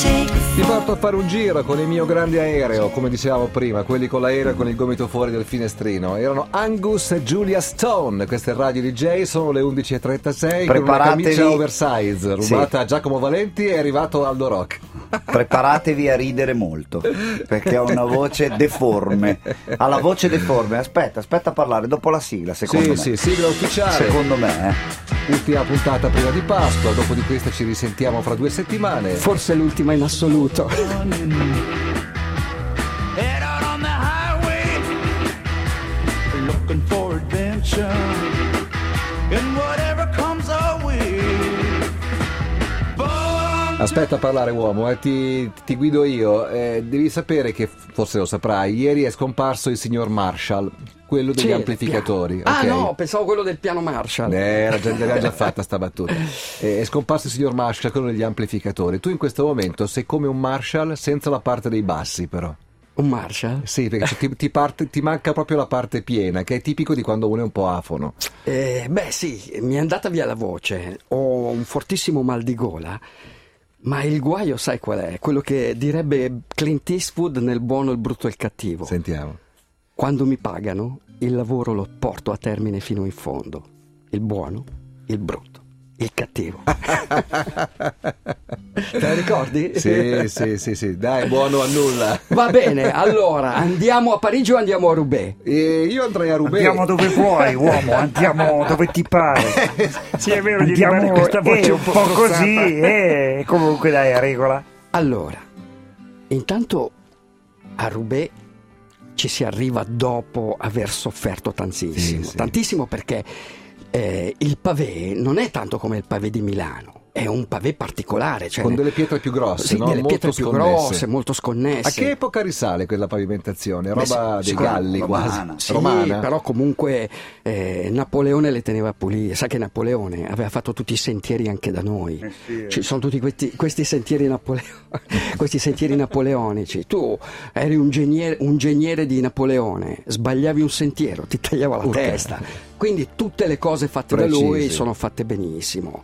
Ti porto a fare un giro con il mio grande aereo, come dicevamo prima, quelli con l'aereo con il gomito fuori del finestrino. Erano Angus e Julia Stone, queste radio DJ, sono le 11.36 con una camicia oversize, rubata sì. a Giacomo Valenti e è arrivato Aldo Rock. Preparatevi a ridere molto, perché ha una voce deforme. Ha la voce deforme, aspetta, aspetta a parlare dopo la sigla, secondo sì, me. Sì, sì, sigla ufficiale. Secondo me, eh. Ultima puntata prima di Pasqua, dopo di questa ci risentiamo fra due settimane. Forse l'ultima in assoluto. Aspetta a parlare uomo, eh, ti, ti, guido io. Eh, devi sapere che, forse lo saprai, ieri è scomparso il signor Marshall, quello degli sì, amplificatori. Ah okay. no, pensavo quello del piano Marshall. Eh, era già, l'aveva già fatta sta battuta. Eh, è scomparso il signor Marshall, quello degli amplificatori. Tu in questo momento sei come un Marshall senza la parte dei bassi però. Un Marshall? Sì, perché ti, ti, parte, ti, manca proprio la parte piena, che è tipico di quando uno è un po' afono. Eh, beh sì, mi è andata via la voce, ho un fortissimo mal di gola ma il guaio sai qual è? Quello che direbbe Clint Eastwood nel buono, il brutto e il cattivo. Sentiamo. Quando mi pagano, il lavoro lo porto a termine fino in fondo. Il buono, il brutto, il cattivo. Te la ricordi? Sì, sì, sì, sì, dai, buono a nulla. Va bene, allora andiamo a Parigi o andiamo a Roubaix? Eh, io andrei a Roubaix. Andiamo dove vuoi, uomo, andiamo dove ti pare. sì, è vero, andiamo questa voce eh, un po', po così, eh, comunque dai, a regola. Allora, intanto a Roubaix ci si arriva dopo aver sofferto tantissimo, sì, sì. tantissimo perché eh, il pavé non è tanto come il pavé di Milano è un pavé particolare. Cioè Con delle pietre più grosse, sì, no? delle molto pietre più sconnesse. grosse, molto sconnesse. A che epoca risale quella pavimentazione? Roba Beh, dei Galli romana. quasi. Sì, romana? però comunque eh, Napoleone le teneva pulite. Sa che Napoleone aveva fatto tutti i sentieri anche da noi. Eh sì, Ci sono tutti questi, questi sentieri Napoleo- questi sentieri napoleonici. Tu eri un geniere, un geniere, di Napoleone, sbagliavi un sentiero, ti tagliava la Urca. testa. Quindi tutte le cose fatte Precisi. da lui sono fatte benissimo.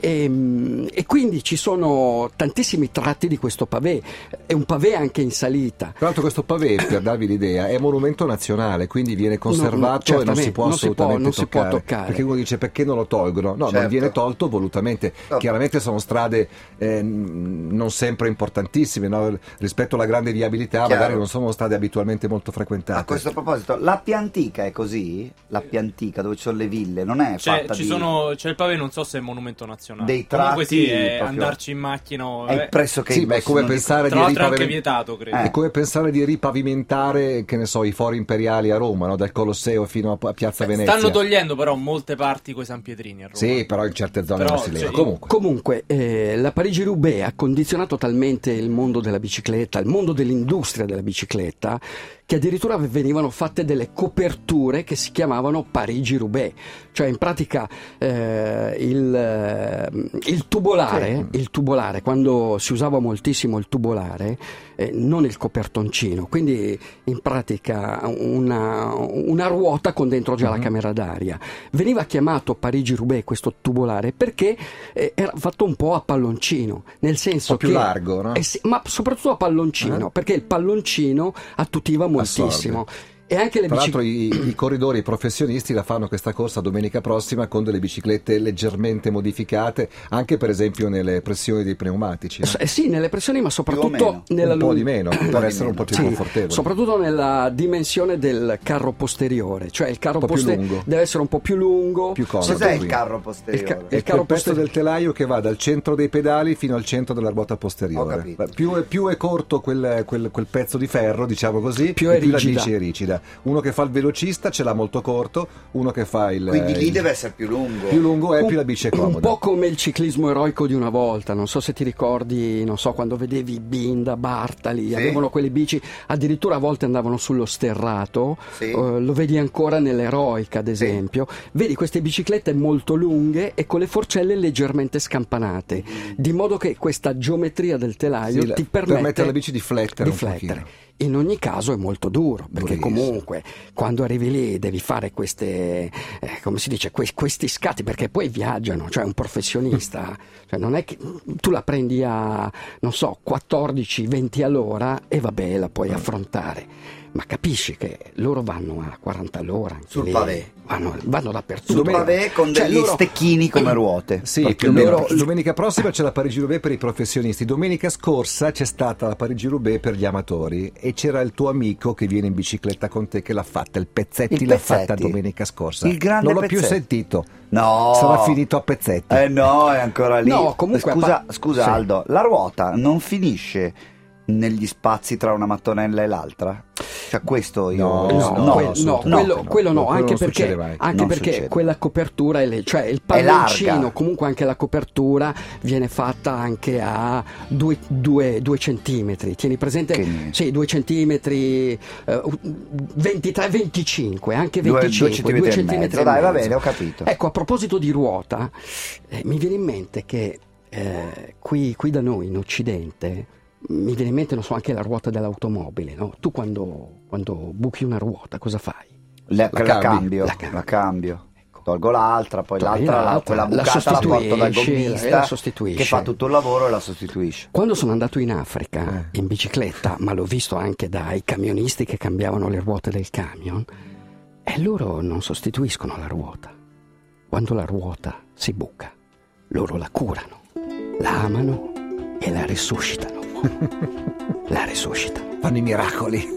E, e quindi ci sono tantissimi tratti di questo pavé. È un pavé anche in salita. Tra l'altro questo pavé, per darvi l'idea, è monumento nazionale, quindi viene conservato No, no, e non si può non si può- assolutamente non si può toccare. toccare. Perché uno dice perché non lo tolgono? No, non Certo. viene tolto volutamente. No. Chiaramente sono strade eh, non sempre importantissime, no? rispetto alla grande viabilità, Chiaro. magari non sono strade abitualmente molto frequentate. A questo proposito, l'Appia Antica è così? L'Appia Antica dove ci sono le ville, non è Cioè, fatta ci di... sono, c'è il Pave, non so se è monumento nazionale. Dei Comunque tratti sì, è proprio- andarci in macchina. È vabbè. pressoché Sì, ma è come dico- pensare Tra di l'altro è anche ripavimentare. vietato, credo. Eh. È come pensare di ripavimentare, che ne so, i fori imperiali a Roma, no? dal Colosseo fino a, Piazza Venezia. Stanno togliendo però molte parti coi San Pietrini a Roma. Sì, però in certe zone Però, non si leva. Comunque. Comunque, eh, la Parigi-Roubaix ha condizionato talmente il mondo della bicicletta, il mondo dell'industria della bicicletta, che addirittura venivano fatte delle coperture che si chiamavano Parigi-Roubaix. Cioè, in pratica, eh, il, eh, il tubolare, il tubolare, quando si usava moltissimo il tubolare, eh, non il copertoncino, quindi in pratica una, una ruota con dentro già la camera d'aria. Veniva chiamato Parigi-Roubaix questo tubolare perché eh, era fatto un po' a palloncino, nel senso Un po' più che... largo, no? Eh sì, ma soprattutto a palloncino, Ah. perché il palloncino attutiva moltissimo. E anche le Tra l'altro biciclette... i, i corridori professionisti la fanno questa corsa domenica prossima con delle biciclette leggermente modificate, anche per esempio nelle pressioni dei pneumatici. no? Eh sì, nelle pressioni, ma soprattutto nella un po' di meno, per essere un po' più Sì, confortevoli. soprattutto nella dimensione del carro posteriore, cioè il carro Un po' più poste- lungo. deve essere un po' più lungo. Più comodo. Cos'è il carro posteriore? Il ca- È il carro quel pezzo posteriore- del telaio che va dal centro dei pedali fino al centro della ruota posteriore. Ho capito. Più è, più è corto quel, quel- quel pezzo di ferro, diciamo così, Più e è più la rigida. bici è rigida. Uno che fa il velocista ce l'ha molto corto, uno che fa il Quindi lì il- deve essere più lungo. più lungo e un, più la bici è un comoda. po' come il ciclismo eroico di una volta, non so se ti ricordi, non so, quando vedevi Binda, Bartali, Sì. avevano quelle bici, addirittura a volte andavano sullo sterrato, Sì. eh, lo vedi ancora nell'eroica ad esempio, vedi queste biciclette molto lunghe e con le forcelle leggermente scampanate, di modo che questa geometria del telaio Sì, la- ti permette, permette alla bici di flettere di un flettere. In ogni caso è molto duro, perché Durissimo. Comunque quando arrivi lì devi fare queste, eh, come si dice, que- questi scatti perché poi viaggiano, cioè un professionista, cioè non è che tu la prendi a, non so, 14-20 all'ora e vabbè la puoi affrontare. Ma capisci che loro vanno a 40 all'ora Sul lì, pavé. vanno, vanno dappertutto. Sul pavé con Cioè, degli loro- stecchini come ruote. Sì, più o Praticamente. meno. Domenica prossima c'è la Parigi-Roubaix per i professionisti. Domenica scorsa c'è stata la Parigi-Roubaix per gli amatori e c'era il tuo amico che viene in bicicletta con te che l'ha fatta. Il Pezzetti Il l'ha Pezzetti. fatta domenica scorsa. Il grande non l'ho più Pezzetti. sentito. No. Sarà finito a pezzetti. Eh no, è ancora lì. No, comunque, scusa, pa- scusa sì. Aldo, la ruota non finisce negli spazi tra una mattonella e l'altra? Cioè questo io No, No, no, quel- no, quello, no. quello no, Quello anche non perché, anche perché succede. quella copertura, è le- cioè il palloncino, comunque anche la copertura viene fatta anche a 2 centimetri. Tieni presente? Che- Sì, 2 centimetri, 23-25, anche Due- 25, due 2 centimetri Dai, va bene, ho capito. Ecco, a proposito di ruota, eh, mi viene in mente che eh, qui, qui da noi in Occidente mi viene in mente, non so, anche la ruota dell'automobile, no? Tu quando, quando buchi una ruota cosa fai? La, La la cambi. cambio, La cambi. la cambio. Tolgo l'altra, poi Togli l'altra, la, l'altra, la bucata la, porto dal gommista che fa tutto il lavoro e la sostituisce. Quando sono andato in Africa Eh. in bicicletta, ma l'ho visto anche dai camionisti che cambiavano le ruote del camion, e loro non sostituiscono la ruota. Quando la ruota si buca, loro la curano, la amano e la resuscitano. la resuscitano. Fanno i miracoli.